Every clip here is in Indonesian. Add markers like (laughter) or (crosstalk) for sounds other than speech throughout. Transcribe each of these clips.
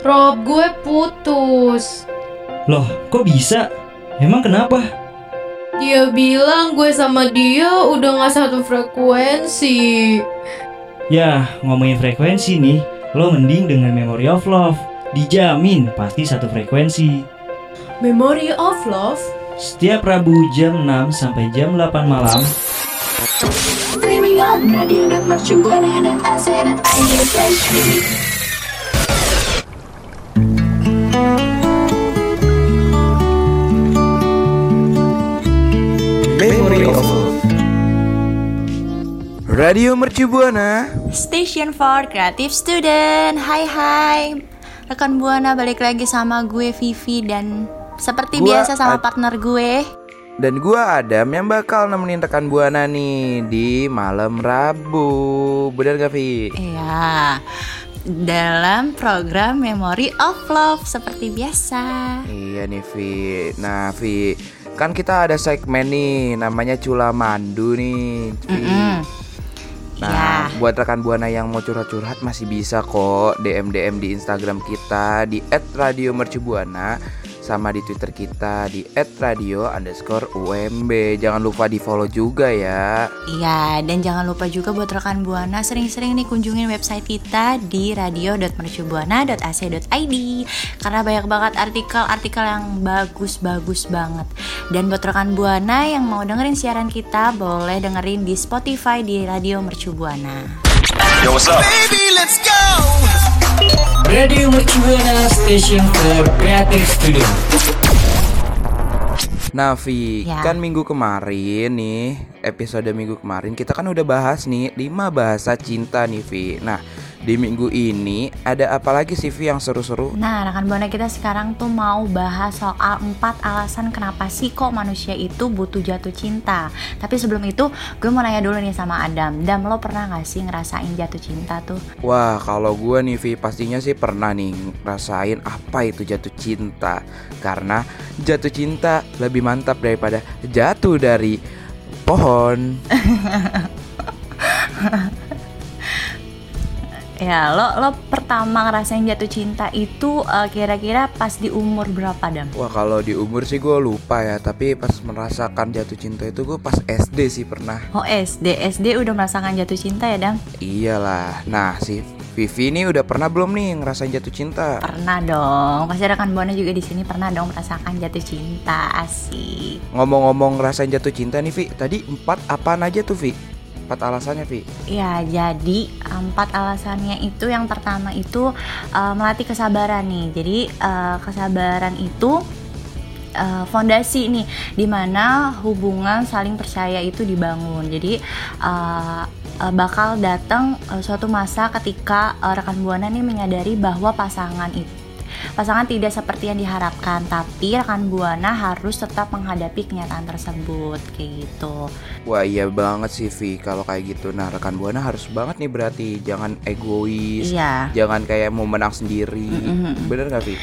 Rob, gue putus. Loh, kok bisa? Emang kenapa? Dia bilang gue sama dia udah gak satu frekuensi. Ya, ngomongin frekuensi nih, lo mending dengan Memory of Love. Dijamin pasti satu frekuensi. Memory of Love? Setiap Rabu jam 6 sampai jam 8 malam, Streaming on radio dan mercubuana dan Radio Mercu Buana. Station for Creative Student Hai hai Rekan Buana balik lagi sama gue Vivi dan seperti Gua biasa sama Ad- partner gue Dan gua Adam yang bakal nemenin rekan Buana nih di malam Rabu. Bener gak Vi? Iya dalam program Memory of Love seperti biasa Iya nih Vi. Nah Vi, kan kita ada segmen nih namanya Cula Mandu nih. Vi. Mm-mm. Nah, Iya. buat rekan buana yang mau curhat-curhat masih bisa kok DM DM di Instagram kita di @radiomercubuana sama di Twitter kita di @radio_umb. Jangan lupa di follow juga ya. Iya, dan jangan lupa juga buat rekan Buana sering-sering nih kunjungin website kita di radio.mercubuana.ac.id karena banyak banget artikel-artikel yang bagus-bagus banget. Dan buat rekan Buana yang mau dengerin siaran kita, boleh dengerin di Spotify di Radio Mercubuana. Radio Mercubuana Station for Creative Studio. Nah, Vi, Ya. kan minggu kemarin nih, episode minggu kemarin kita kan udah bahas nih 5 bahasa cinta nih, Vi. Nah, di minggu ini ada apa lagi sih, Vi, yang seru-seru? Nah, rekan Buana kita sekarang tuh mau bahas soal empat alasan kenapa sih kok manusia itu butuh jatuh cinta. Tapi sebelum itu, gue mau nanya dulu nih sama Adam. Dam, lo pernah gak sih ngerasain jatuh cinta tuh? Wah, kalau gua nih Vi pastinya sih pernah nih ngerasain apa itu jatuh cinta. Karena jatuh cinta lebih mantap daripada jatuh dari pohon. (laughs) Ya, lo lo pertama ngerasain jatuh cinta itu eh, kira-kira pas di umur berapa, Dam? Wah, kalau di umur sih gue lupa ya, tapi pas merasakan jatuh cinta itu gue pas SD sih pernah. Oh, SD. SD udah merasakan jatuh cinta ya, Dam? Iyalah. Nah, si Vivi ini udah pernah belum nih ngerasain jatuh cinta? Pernah dong. Pasti rekan Buana juga di sini pernah dong merasakan jatuh cinta. Asik. Ngomong-ngomong ngerasain jatuh cinta nih, Vi. Tadi empat apaan aja tuh, Vi? Empat alasannya, Vi. Ya, jadi empat alasannya itu yang pertama itu eh, melatih kesabaran nih. Jadi eh, kesabaran itu eh, fondasi nih, di mana hubungan saling percaya itu dibangun. Jadi eh, bakal datang suatu masa ketika rekan buana nih menyadari bahwa pasangan itu pasangan tidak seperti yang diharapkan, tapi rekan buana harus tetap menghadapi kenyataan tersebut kayak gitu. Wah iya banget sih Vi kalau kayak gitu Nah rekan Buana harus banget nih berarti Jangan egois Iya. Jangan kayak mau menang sendiri Mm-mm. Bener gak Vi?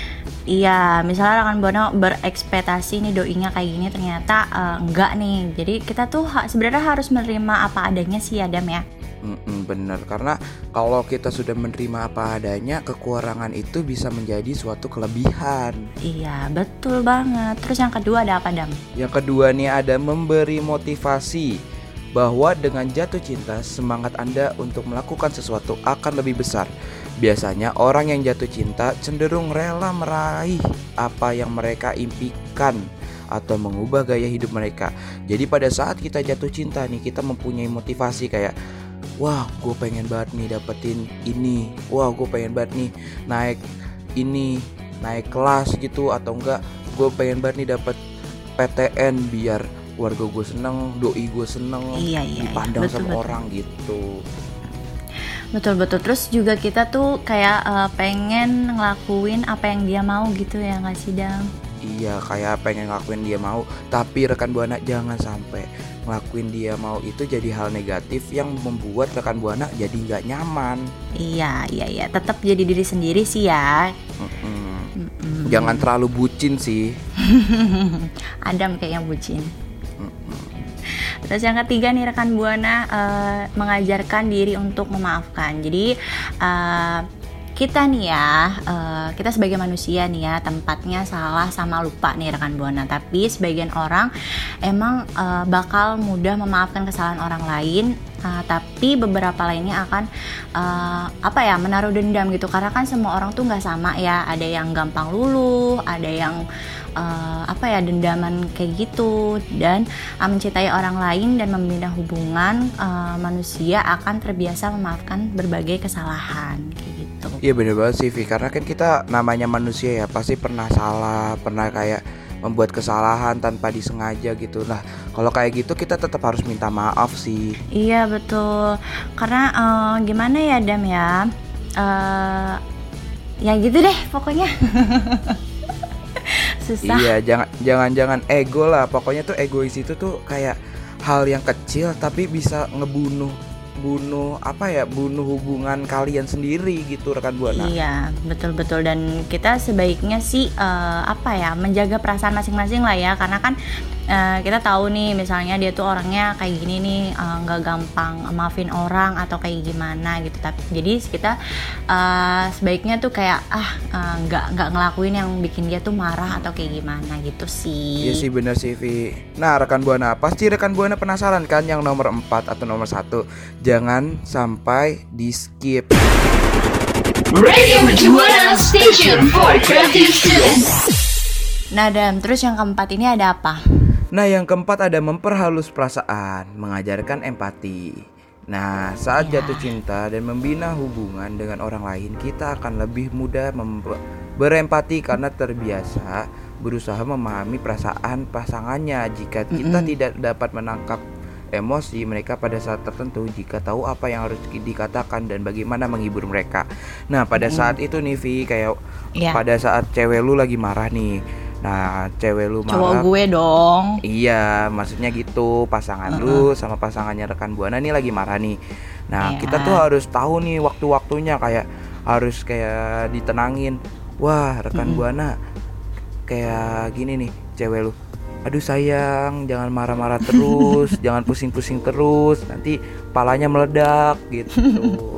Iya, misalnya rekan Bono berekspektasi nih doinya kayak gini ternyata eh, enggak nih. Jadi kita tuh ha- sebenarnya harus menerima apa adanya sih Adam ya. Mm-mm, bener karena kalau kita sudah menerima apa adanya Kekurangan itu bisa menjadi suatu kelebihan Iya, betul banget. Terus yang kedua ada apa Dam? Yang kedua nih ada memberi motivasi bahwa dengan jatuh cinta semangat Anda untuk melakukan sesuatu akan lebih besar. Biasanya orang yang jatuh cinta cenderung rela meraih apa yang mereka impikan atau mengubah gaya hidup mereka. Jadi pada saat kita jatuh cinta nih kita mempunyai motivasi kayak Wah, gue pengen banget nih dapetin ini. Wah, gue pengen banget nih naik ini, naik kelas gitu atau enggak gue pengen banget nih dapet PTN biar keluarga gue seneng, doi gue seneng, Iya, iya, iya. dipandang Betul, sama betul. orang gitu. Betul betul. Terus juga kita tuh kayak eh, pengen ngelakuin apa yang dia mau gitu ya nggak sih Dam? Iya, kayak pengen ngelakuin dia mau, tapi rekan buana jangan sampai ngelakuin dia mau itu jadi hal negatif yang membuat rekan buana jadi nggak nyaman. Iya iya iya. Tetap jadi diri sendiri sih ya. Mm-mm. Mm-mm. Jangan terlalu bucin sih. (laughs) Adam kayak yang bucin. Terus yang ketiga nih rekan buana eh, mengajarkan diri untuk memaafkan. Jadi eh, kita nih ya, eh, kita sebagai manusia nih ya, tempatnya salah sama lupa nih rekan buana. Tapi sebagian orang emang eh, bakal mudah memaafkan kesalahan orang lain, eh, tapi beberapa lainnya akan eh, apa ya menaruh dendam gitu. Karena kan semua orang tuh nggak sama ya. Ada yang gampang luluh, ada yang eh, apa ya dendaman kayak gitu dan uh, mencintai orang lain dan membina hubungan uh, manusia akan terbiasa memaafkan berbagai kesalahan kayak gitu. Iya bener banget sih Vi Karena kan kita namanya manusia ya Pasti pernah salah Pernah kayak membuat kesalahan tanpa disengaja gitu Nah kalau kayak gitu kita tetap harus minta maaf sih Iya betul. Karena uh, gimana ya Dam ya? Uh, ya gitu deh pokoknya. (laughs) Susah. Iya jangan jangan jangan ego lah Pokoknya tuh egois itu tuh kayak hal yang kecil Tapi bisa ngebunuh Bunuh apa ya Bunuh hubungan kalian sendiri gitu rekan buana. Iya, betul-betul. Dan kita sebaiknya sih eh, apa ya menjaga perasaan masing-masing lah ya. Karena kan eh, kita tahu nih misalnya dia tuh orangnya kayak gini nih eh, nggak gampang maafin orang atau kayak gimana gitu tapi jadi kita eh, sebaiknya tuh kayak ah nggak nggak ngelakuin yang bikin dia tuh marah atau kayak gimana gitu sih. Iya sih bener sih Vi Nah rekan buana Pasti rekan buana penasaran kan Yang nomor 4 atau nomor 1 Jangan sampai di skip Radio Mercubuana Station for Creative Students. Nah dan terus yang keempat ini ada apa? Nah yang keempat ada memperhalus perasaan Mengajarkan empati Nah saat Ya. jatuh cinta dan membina hubungan dengan orang lain Kita akan lebih mudah berempati karena terbiasa berusaha memahami perasaan pasangannya Jika kita Mm-mm. tidak dapat menangkap emosi mereka pada saat tertentu jika tahu apa yang harus di- dikatakan dan bagaimana menghibur mereka. Nah, pada saat itu nih Vi kayak Ya. pada saat cewek lu lagi marah nih. Nah, cewek lu Cowok marah. gue dong. Iya, maksudnya gitu. Pasangan lu sama pasangannya rekan Buana nih lagi marah nih. Nah, Iya. kita tuh harus tahu nih waktu-waktunya kayak harus kayak ditenangin. Wah, rekan Mm-mm. Buana kayak gini nih, cewek lu. Aduh sayang, jangan marah-marah terus, (laughs) jangan pusing-pusing terus, nanti palanya meledak gitu. (laughs)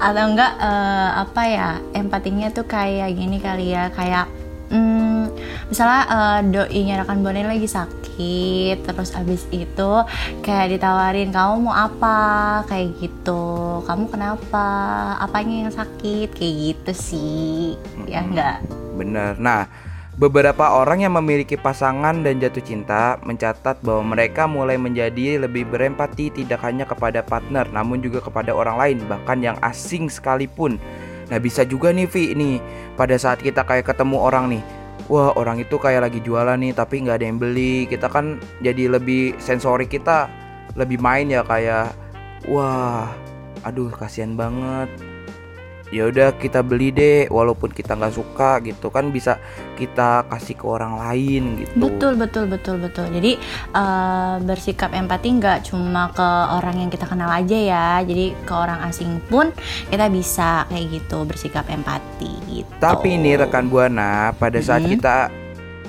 atau enggak eh, apa ya empatinya tuh kayak gini kali ya kayak hmm, misalnya eh, doinya rekan Bonnie lagi sakit terus abis itu kayak ditawarin kamu mau apa? Kayak gitu. Kamu kenapa? Apanya yang sakit? Kayak gitu sih. Ya Mm-mm. enggak? Bener. Nah, beberapa orang yang memiliki pasangan dan jatuh cinta mencatat bahwa mereka mulai menjadi lebih berempati tidak hanya kepada partner, namun juga kepada orang lain, bahkan yang asing sekalipun. Nah, bisa juga nih Vi nih, pada saat kita kayak ketemu orang nih, wah orang itu kayak lagi jualan nih, tapi nggak ada yang beli. Kita kan jadi lebih sensori kita lebih main ya kayak, wah, aduh kasihan banget ya udah kita beli deh walaupun kita nggak suka gitu. Kan bisa kita kasih ke orang lain gitu. Betul betul betul betul. Jadi eh, bersikap empati nggak cuma ke orang yang kita kenal aja ya. Jadi ke orang asing pun kita bisa kayak gitu bersikap empati gitu. Tapi ini rekan buana pada saat Mm-mm. kita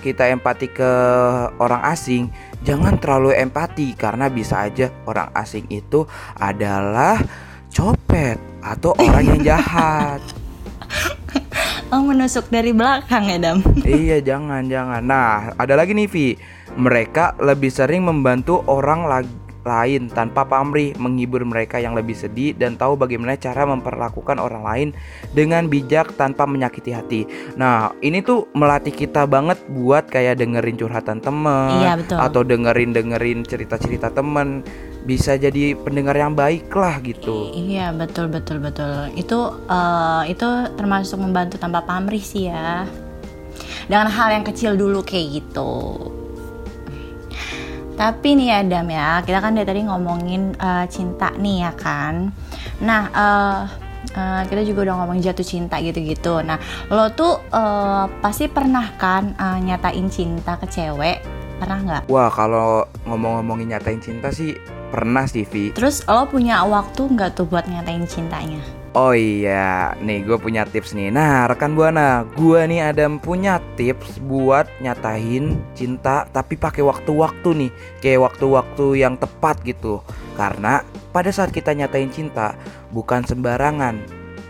kita empati ke orang asing jangan terlalu empati. Karena bisa aja orang asing itu adalah copet atau orang yang jahat. (laughs) Oh menusuk dari belakang ya dam? (laughs) Iya jangan jangan. Nah ada lagi nih Vi. Mereka lebih sering membantu orang lag- lain tanpa pamrih menghibur mereka yang lebih sedih dan tahu bagaimana cara memperlakukan orang lain dengan bijak tanpa menyakiti hati. Nah, ini tuh melatih kita banget buat kayak dengerin curhatan temen iya betul. atau dengerin dengerin cerita-cerita temen. Bisa jadi pendengar yang baik lah gitu. Iya betul betul betul. Itu eh, itu termasuk membantu tanpa pamrih sih ya. Dengan hal yang kecil dulu kayak gitu tapi nih ya Dam ya. Kita kan dari tadi ngomongin eh, cinta nih ya kan? Nah eh, eh, kita juga udah ngomong jatuh cinta gitu-gitu. Nah lo tuh eh, pasti pernah kan eh, nyatain cinta ke cewek? Pernah nggak? Wah, kalau ngomong-ngomongin nyatain cinta sih pernah sih Vi. terus lo punya waktu nggak tuh buat nyatain cintanya Oh iya, nih gue punya tips nih. Nah, rekan buana, gue nih ada punya tips buat nyatain cinta, tapi pakai waktu-waktu nih, kayak waktu-waktu yang tepat gitu. Karena pada saat kita nyatain cinta bukan sembarangan.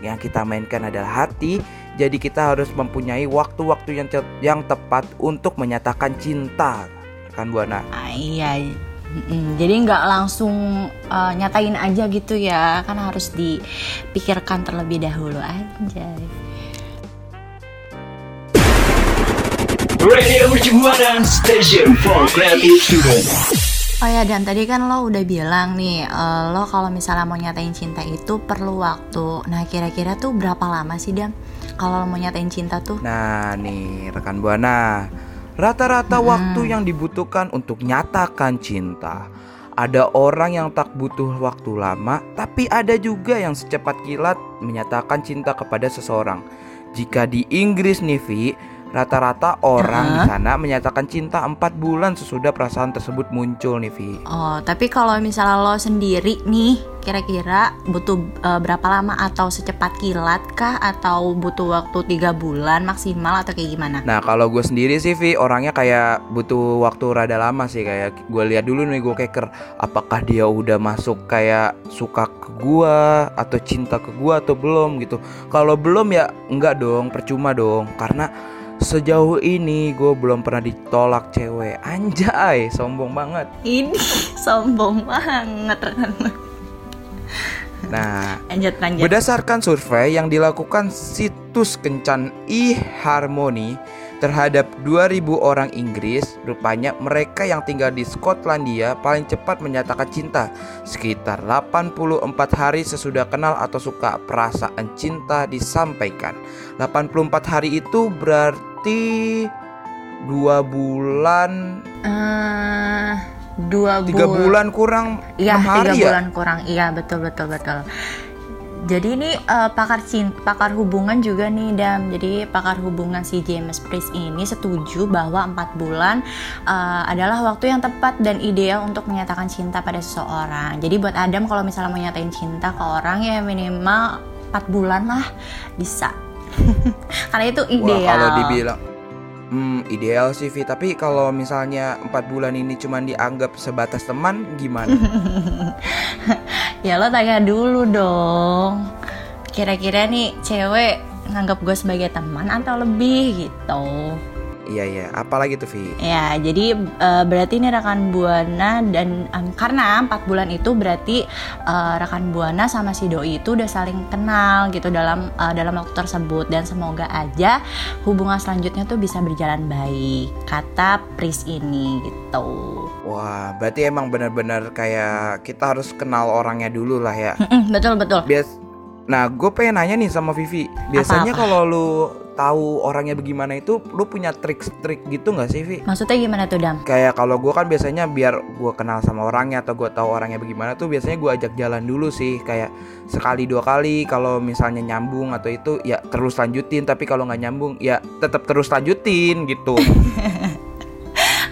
Yang kita mainkan adalah hati, jadi kita harus mempunyai waktu-waktu yang yang tepat untuk menyatakan cinta. Kan Buana? Ah, iya Mm-mm. jadi nggak langsung uh, nyatain aja gitu ya kan harus dipikirkan terlebih dahulu aja Radio Mercubuana Station for Creative Student. Oh ya dan tadi kan lo udah bilang nih eh, lo kalau misalnya mau nyatain cinta itu perlu waktu. Nah kira-kira tuh berapa lama sih Dam? Kalau lo mau nyatain cinta tuh? Nah, nih rekan Buana, rata-rata waktu yang dibutuhkan untuk nyatakan cinta. Ada orang yang tak butuh waktu lama, tapi ada juga yang secepat kilat menyatakan cinta kepada seseorang. Jika di Inggris nih, Vi, rata-rata orang di sana menyatakan cinta 4 bulan sesudah perasaan tersebut muncul nih, Vi. Oh tapi kalau misalnya lo sendiri nih kira-kira butuh eh, berapa lama atau secepat kilat kah atau butuh waktu tiga bulan maksimal atau kayak gimana? Nah kalau gue sendiri sih Vi orangnya kayak butuh waktu rada lama sih kayak gue lihat dulu nih gue keker apakah dia udah masuk kayak suka ke gue atau cinta ke gue atau belum gitu. Kalau belum ya enggak dong percuma dong karena sejauh ini gue belum pernah ditolak cewek anjay sombong banget. Ini (laughs) sombong banget Nah Lanjut lanjut. Berdasarkan survei yang dilakukan situs kencan e-harmony terhadap 2000 orang Inggris, rupanya mereka yang tinggal di Skotlandia paling cepat menyatakan cinta, sekitar 84 hari sesudah kenal atau suka perasaan cinta disampaikan. 84 hari itu berarti dua bulan, Eh, dua tiga bul- bulan kurang Iya, tiga ya. bulan kurang. Iya, betul betul betul. Jadi ini eh, pakar cin pakar hubungan juga nih Dam. Jadi pakar hubungan si James Priest ini setuju bahwa empat bulan eh, adalah waktu yang tepat dan ideal untuk menyatakan cinta pada seseorang. Jadi buat Adam kalau misalnya mau nyatain cinta ke orang ya minimal empat bulan lah bisa. (laughs) Karena itu Wah ideal. kalau dibilang Hmm, ideal sih Vi, tapi kalau misalnya empat bulan ini cuma dianggap sebatas teman gimana? (laughs) Ya lo tanya dulu dong. Kira-kira nih cewek nganggap gue sebagai teman atau lebih gitu. Iya iya, apalagi tuh Vi? Ya, jadi eh, berarti ini rekan Buana dan em, karena empat bulan itu berarti eh, rekan Buana sama si doi itu udah saling kenal gitu dalam eh, dalam waktu tersebut dan semoga aja hubungan selanjutnya tuh bisa berjalan baik kata Pris ini gitu. Wah, berarti emang benar-benar kayak kita harus kenal orangnya dulu lah ya. Betul betul. Bias Nah, gue pengen nanya nih sama Vivi. Biasanya kalau lu tahu orangnya bagaimana itu, lu punya trik-trik gitu nggak sih, Vi? Maksudnya gimana tuh Dam? Kayak kalau gue kan biasanya biar gue kenal sama orangnya atau gue tahu orangnya bagaimana tuh biasanya gue ajak jalan dulu sih kayak sekali dua kali kalau misalnya nyambung atau itu ya terus lanjutin tapi kalau nggak nyambung ya tetap terus lanjutin gitu. (laughs)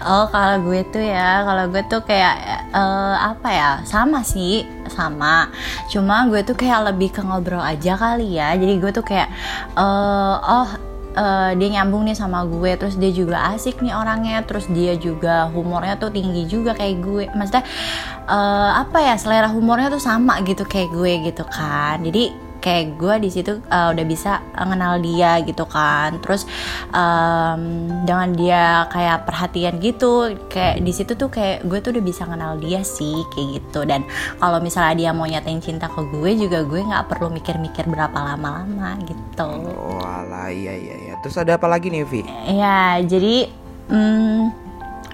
Oh kalau gue tuh ya kalau gue tuh kayak eh, apa ya? Sama sih sama. Cuma gue tuh kayak lebih ke ngobrol aja kali ya. Jadi gue tuh kayak eh, oh eh, dia nyambung nih sama gue. Terus dia juga asik nih orangnya. Terus dia juga humornya tuh tinggi juga kayak gue. Maksudnya eh, apa ya? Selera humornya tuh sama gitu kayak gue gitu kan. Jadi kayak gue di situ uh, udah bisa mengenal dia gitu kan terus em, dengan dia kayak perhatian gitu kayak di situ tuh kayak gue tuh udah bisa kenal dia sih kayak gitu dan kalau misalnya dia mau nyatain cinta ke gue juga gue nggak perlu mikir-mikir berapa lama-lama gitu Oh alah iya iya iya. Terus ada apa lagi nih Vi? ya jadi mm,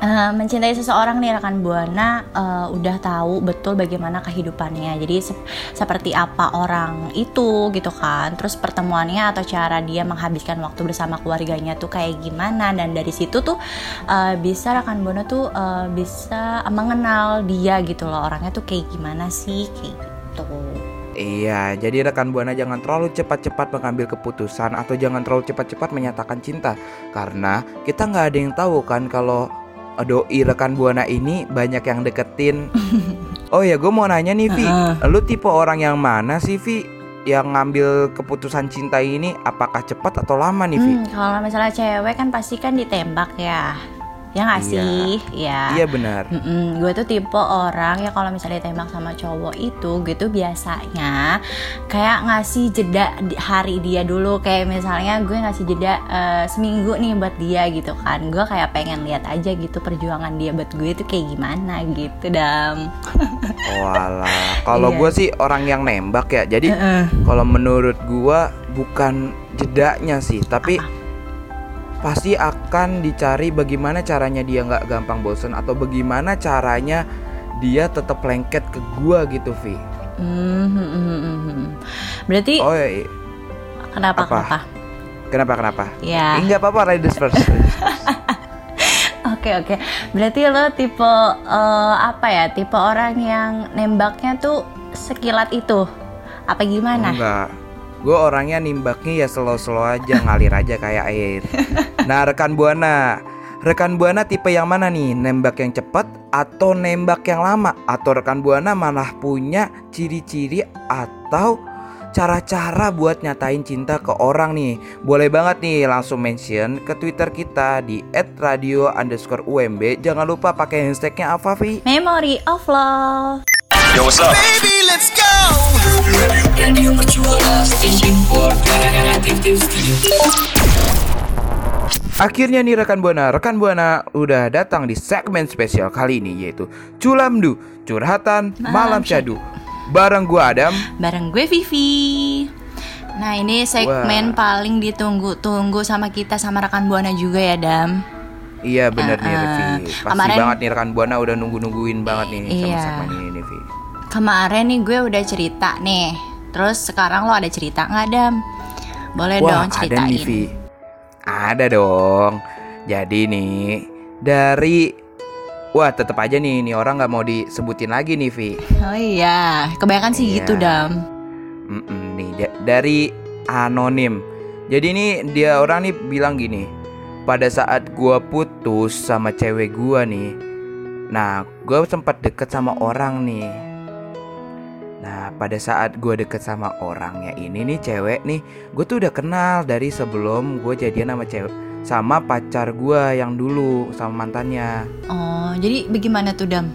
eh, mencintai seseorang nih rekan buana eh, udah tahu betul bagaimana kehidupannya. Jadi sep- seperti apa orang itu gitu kan. Terus pertemuannya atau cara dia menghabiskan waktu bersama keluarganya tuh kayak gimana. Dan dari situ tuh eh, bisa rekan buana tuh eh, bisa mengenal dia gitu loh. Orangnya tuh kayak gimana sih? Kayak gitu. Iya, jadi rekan buana jangan terlalu cepat-cepat mengambil keputusan atau jangan terlalu cepat-cepat menyatakan cinta. Karena kita nggak ada yang tahu kan kalau doi rekan buana ini banyak yang deketin. (laughs) oh ya, gue mau nanya nih Vi, lu tipe orang yang mana sih Vi? Yang ngambil keputusan cinta ini apakah cepat atau lama nih Vi? Hmm, kalau misalnya cewek kan pasti kan ditembak ya. Ya nggak Iya. sih? Ya. Iya benar. gue tuh tipe orang ya kalau misalnya ditembak sama cowok itu gitu biasanya kayak ngasih jeda hari dia dulu kayak misalnya gue ngasih jeda eh, seminggu nih buat dia gitu kan gue kayak pengen lihat aja gitu perjuangan dia buat gue itu kayak gimana gitu dam (laughs) Walah, kalau Iya. gue sih orang yang nembak ya. Jadi kalau menurut gua bukan jedanya sih, tapi pasti akan dicari bagaimana caranya dia nggak gampang bosen atau bagaimana caranya dia tetap lengket ke gua gitu, Vi. Hmm, hmm, hmm, hmm, hmm. berarti Oh, iya. kenapa apa? kenapa kenapa kenapa? ya Enggak apa-apa, ladies first. (laughs) Oke oke, berarti lo tipe eh, apa ya? Tipe orang yang nembaknya tuh sekilat itu, apa gimana? Enggak. Gue orangnya nimbaknya ya slow-slow aja, ngalir aja kayak air. Nah, rekan Buana, rekan Buana tipe yang mana nih? Nembak yang cepat atau nembak yang lama? Atau rekan Buana malah punya ciri-ciri atau cara-cara buat nyatain cinta ke orang nih? Boleh banget nih langsung mention ke Twitter kita di @radio underscore UMB. Jangan lupa pakai hashtagnya apa, Vi? Memory of love. Radio Mercubuana Station for Creative Studio Akhirnya nih rekan Buana, rekan Buana udah datang di segmen spesial kali ini yaitu Culamdu, curhatan malam syadu. Bareng gua Adam. Bareng gue Vivi. Nah ini segmen Wah. paling ditunggu-tunggu sama kita sama rekan buana juga ya Dam. Iya bener nih Uh-uh. Revi. Pasti Kemarin- banget nih rekan Buana udah nunggu-nungguin banget nih sama Iya. segmen ini nih. Kemarin nih gue udah cerita nih. Terus sekarang lo ada cerita nggak Dam? Boleh Wah dong ada ceritain. nih Vi. Ada dong. Jadi nih dari Wah tetep aja nih, nih orang nggak mau disebutin lagi nih Vi. Oh iya, kebanyakan sih Iya. gitu Dam. Mm-mm, nih da- dari anonim. Jadi nih dia orang nih bilang gini. Pada saat gua putus sama cewek gua nih. Nah, gua sempat deket sama orang nih. Nah, pada saat gua deket sama orangnya ini nih cewek nih, gue tuh udah kenal dari sebelum gue jadian sama cewek sama pacar gua yang dulu sama mantannya. Oh, jadi bagaimana tuh Dam?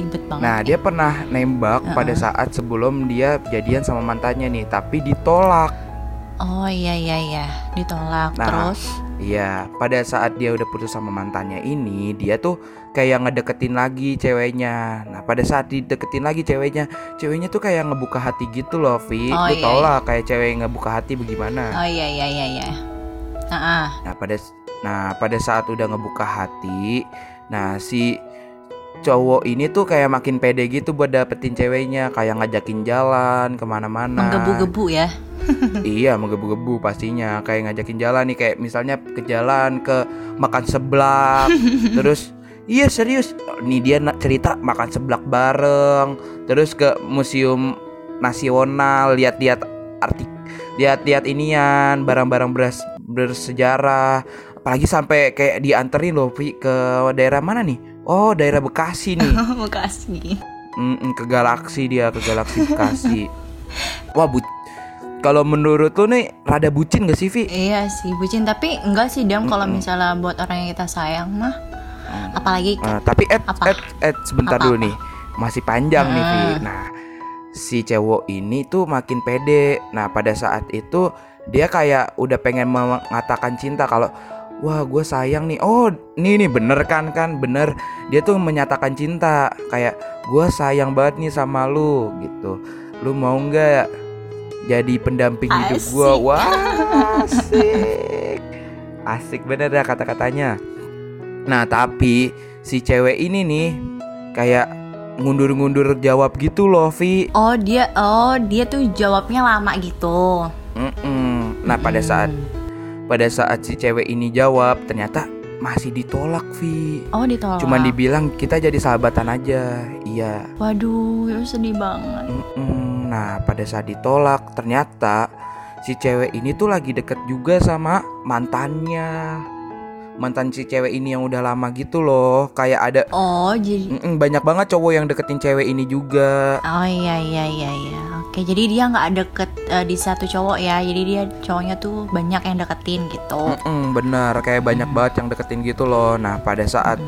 Ribet banget. Nah, ya. dia pernah nembak pada saat sebelum dia jadian sama mantannya nih, tapi ditolak. Oh iya iya iya, ditolak Nah, terus. Iya, pada saat dia udah putus sama mantannya ini, dia tuh kayak ngedeketin lagi ceweknya. Nah, pada saat dideketin lagi ceweknya, ceweknya tuh kayak ngebuka hati gitu loh, Vi. Oh, Lu iya, tau iya. lah kayak cewek yang ngebuka hati bagaimana. Oh iya iya iya iya. Ah, ah. Nah, pada nah, pada saat udah ngebuka hati, nah si cowok ini tuh kayak makin pede gitu buat dapetin ceweknya, kayak ngajakin jalan ke mana-mana. menggebu-gebu ya. (laughs) Iya menggebu-gebu pastinya kayak ngajakin jalan nih kayak misalnya ke jalan ke makan seblak (laughs) terus iya serius. Nih dia cerita makan seblak bareng terus ke museum nasional lihat-lihat artik lihat-lihat inian barang-barang beras bersejarah. Apalagi sampai kayak dianterin loh Pi, ke daerah mana nih? Oh daerah Bekasi nih. (laughs) Makasih. Mm-mm, ke galaksi dia ke galaksi Bekasi. Wah, bu kalau menurut lu nih rada bucin gak sih, Vi? Iya sih bucin. Tapi enggak sih Dam kalau misalnya buat orang yang kita sayang mah apalagi Ah, tapi Ed, Apa? Ed, Ed, sebentar Apa, dulu apa? nih. Masih panjang nih, Vi. Ah. Nah, si cewek ini tuh makin pede. Nah, pada saat itu dia kayak udah pengen mengatakan cinta kalau Wah gue sayang nih Oh nih nih bener kan kan Bener Dia tuh menyatakan cinta Kayak gue sayang banget nih sama lu Gitu Lu mau nggak Jadi pendamping hidup gue Asik. Wah asik Asik bener ya kata-katanya Nah tapi Si cewek ini nih Kayak ngundur-ngundur jawab gitu loh Vi Oh dia oh dia tuh jawabnya lama gitu. Mm-mm. Nah pada saat pada saat si cewek ini jawab ternyata masih ditolak Vi Oh ditolak. Cuman dibilang kita jadi sahabatan aja Iya Waduh, ya sedih banget. Mm-mm. Nah pada saat ditolak ternyata si cewek ini tuh lagi deket juga sama mantannya mantan si cewek ini yang udah lama gitu loh. Kayak ada Oh, jadi banyak banget cowok yang deketin cewek ini juga. Oh iya iya iya iya. Oke, jadi dia nggak deket eh, di satu cowok ya. Jadi dia cowoknya tuh banyak yang deketin gitu. Mm-mm, bener, kayak banyak banget yang deketin gitu loh. Nah pada saat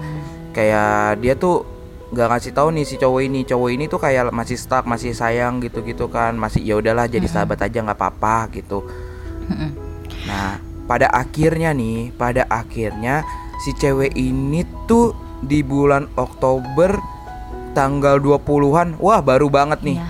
kayak dia tuh nggak ngasih tahu nih si cowok ini, cowok ini tuh kayak masih stuck, masih sayang gitu-gitu kan, masih ya udahlah jadi sahabat aja nggak apa-apa gitu. Mm-mm. Nah pada akhirnya nih, pada akhirnya si cewek ini tuh di bulan Oktober tanggal 20-an, wah baru banget nih, Iya.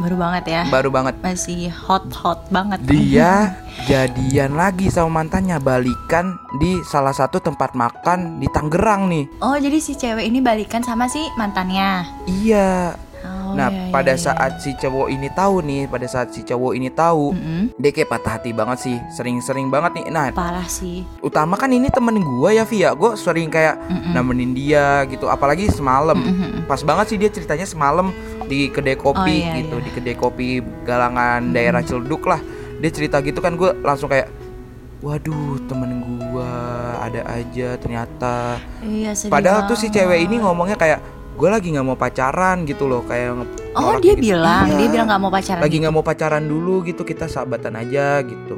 Baru banget ya. baru banget. Masih hot-hot banget. Dia (laughs) jadian lagi sama mantannya balikan di salah satu tempat makan di Tangerang nih. Oh, jadi si cewek ini balikan sama si mantannya. Iya. Oh, nah, iya, iya, pada iya. saat si cowok ini tahu nih, pada saat si cowok ini tahu, Mm-mm. dia kayak patah hati banget sih, sering-sering banget nih. Nah, parah sih. utama kan ini temen gua ya Via, gue sering kayak Mm-mm. nemenin dia gitu, apalagi semalam. Mm-mm. Pas banget sih dia ceritanya semalam di kedai kopi Oh, iya, gitu, iya. di kedai kopi galangan daerah Ciledug lah. Dia cerita gitu kan gue langsung kayak Waduh temen gua ada aja ternyata Iya, sedih Padahal tuh si cewek ini ngomongnya kayak gue lagi nggak mau pacaran gitu loh kayak Oh, dia gitu. bilang, Iya. dia bilang nggak mau pacaran. lagi gitu. nggak mau pacaran dulu gitu kita sahabatan aja gitu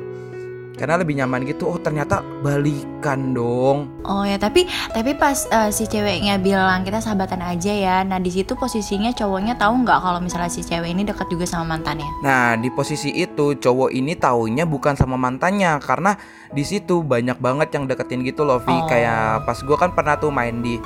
karena lebih nyaman gitu oh ternyata balikan dong Oh ya, tapi tapi pas eh, si ceweknya bilang kita sahabatan aja ya. Nah, di situ posisinya cowoknya tahu nggak kalau misalnya si cewek ini dekat juga sama mantannya? nah di posisi itu cowok ini taunya bukan sama mantannya karena di situ banyak banget yang deketin gitu loh Vi Oh. kayak pas gue kan pernah tuh main di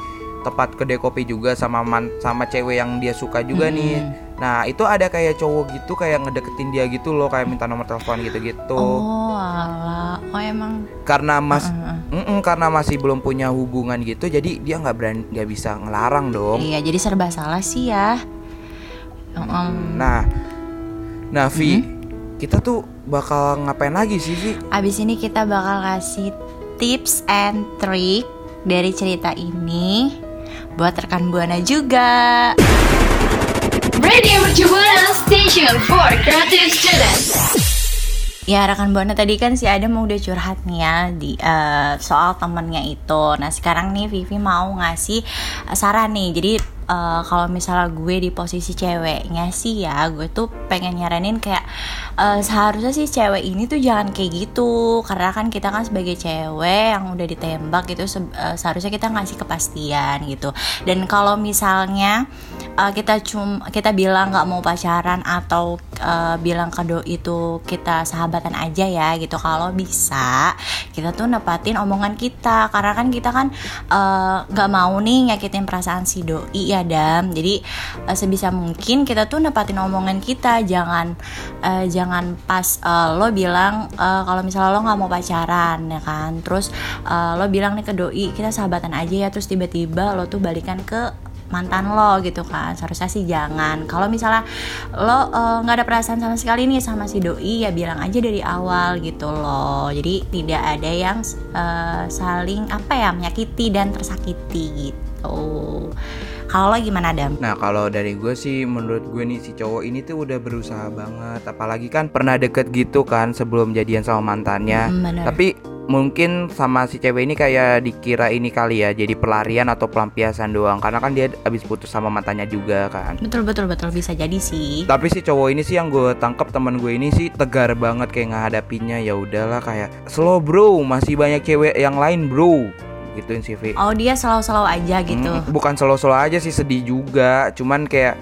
tempat kedai kopi juga sama man, sama cewek yang dia suka juga nih. Nah itu ada kayak cowok gitu kayak ngedeketin dia gitu loh kayak minta nomor telepon gitu-gitu. Oh, alah. Oh, emang. Karena mas Heeh. Mm-mm, karena masih belum punya hubungan gitu jadi dia nggak berani nggak bisa ngelarang dong. Iya, jadi serba salah sih ya. Em, nah nah Vi kita tuh bakal ngapain lagi sih Vi? Abis ini kita bakal kasih tips and trick dari cerita ini buat rekan buana juga. Radio Buana Station for Creative Students. Ya rekan buana tadi kan si Adam udah curhat nih ya di eh, soal temennya itu. Nah sekarang nih Vivi mau ngasih eh, saran nih. Jadi eh, kalau misalnya gue di posisi ceweknya sih ya, gue tuh pengen nyaranin kayak eh, seharusnya sih cewek ini tuh jangan kayak gitu. Karena kan kita kan sebagai cewek yang udah ditembak gitu se- eh, seharusnya kita ngasih kepastian gitu. Dan kalau misalnya eh, kita cum kita bilang nggak mau pacaran atau eh, bilang ke doi itu kita sahabatan aja ya gitu kalau bisa kita tuh nepatin omongan kita karena kan kita kan nggak mau nih nyakitin perasaan si doi ya dam. Jadi eh, sebisa mungkin kita tuh nepatin omongan kita. Jangan eh, jangan pas eh, lo bilang eh, kalau misalnya lo nggak mau pacaran ya kan? Terus eh, lo bilang nih ke doi kita sahabatan aja ya. Terus tiba-tiba lo tuh balikan ke mantan lo gitu kan? Seharusnya sih jangan. Kalau misalnya lo nggak ada perasaan sama sekali nih sama si doi ya bilang aja dari awal gitu loh. Jadi tidak ada yang eh, saling apa ya menyakiti dan tersakiti gitu kalau lo gimana Dam? Nah kalau dari gue sih menurut gue nih si cowok ini tuh udah berusaha banget. Apalagi kan pernah deket gitu kan sebelum jadian sama mantannya. Hmm, bener. Tapi mungkin sama si cewek ini kayak dikira ini kali ya Jadi pelarian atau pelampiasan doang. Karena kan dia abis putus sama mantannya juga kan. Betul betul betul. Bisa jadi sih. Tapi si cowok ini sih yang gue tangkap teman gue ini sih tegar banget kayak ngehadapinnya ya udahlah kayak slow bro. Masih banyak cewek yang lain bro gituin Vi. oh dia selalu-selalu aja gitu? Hmm, bukan solo-solo aja sih sedih juga. Cuman kayak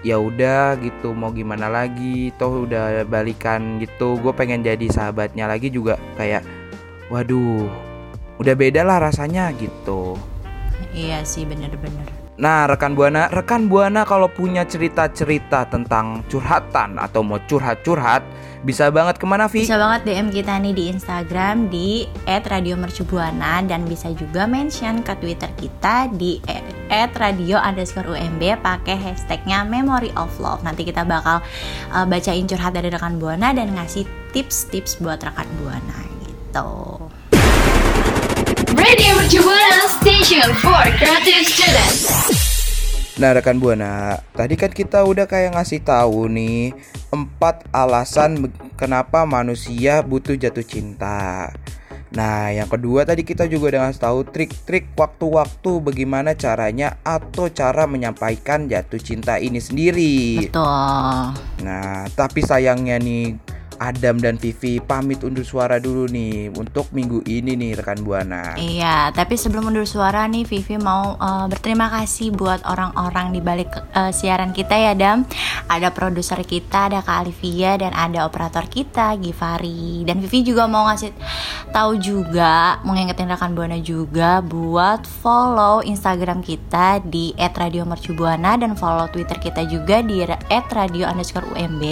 ya udah gitu mau gimana lagi? Toh udah balikan gitu. Gue pengen jadi sahabatnya lagi juga kayak waduh udah beda lah rasanya gitu iya sih bener-bener Nah, rekan Buana, rekan Buana kalau punya cerita-cerita tentang curhatan atau mau curhat-curhat, bisa banget ke mana, Vi? Bisa banget DM kita nih di Instagram di @radiomercubuana dan bisa juga mention ke Twitter kita di @radio underscore UMB pakai hashtagnya Memory of Love. Nanti kita bakal uh, bacain curhat dari rekan Buana dan ngasih tips-tips buat rekan Buana gitu. Radio Mercu Buana Station for Creative Students. Nah, rekan Buana, tadi kan kita udah kayak ngasih tahu nih empat alasan kenapa manusia butuh jatuh cinta. Nah, yang kedua tadi kita juga udah ngasih tahu trik-trik waktu-waktu bagaimana caranya atau cara menyampaikan jatuh cinta ini sendiri. Betul. Nah, tapi sayangnya nih Adam dan Vivi pamit undur suara dulu nih untuk minggu ini nih rekan Buana. Iya, tapi sebelum mundur suara nih Vivi mau eh, berterima kasih buat orang-orang di balik eh, siaran kita ya Dam. Ada produser kita, ada Kak Alivia dan ada operator kita Givari. Dan Vivi juga mau ngasih tahu juga, mau ngingetin rekan Buana juga buat follow Instagram kita di @radiomercubuana dan follow Twitter kita juga di @radio_umb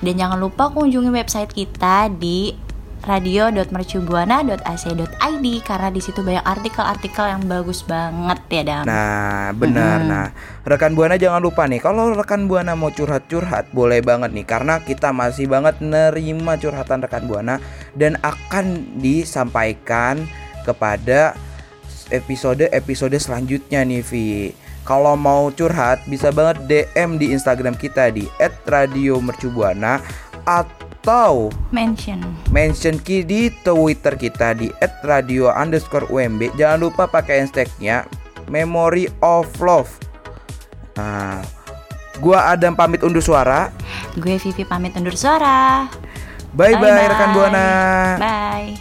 dan jangan lupa kunjungi website kita di radio.mercubuana.ac.id karena di situ banyak artikel-artikel yang bagus banget ya Dam. Nah, benar. Mm-mm. Nah, rekan Buana jangan lupa nih kalau rekan Buana mau curhat-curhat boleh banget nih karena kita masih banget nerima curhatan rekan Buana dan akan disampaikan kepada episode-episode selanjutnya nih Vi. Kalau mau curhat bisa banget DM di Instagram kita di @radiomercubuana atau Mention. mention ki di Twitter kita di @radio underscore UMB. Jangan lupa pakai hashtagnya Memory of Love. Nah, gua Adam pamit undur suara. Gue Vivi pamit undur suara. Bye bye, Bye-bye. rekan buana. Bye.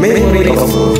Memory of Love.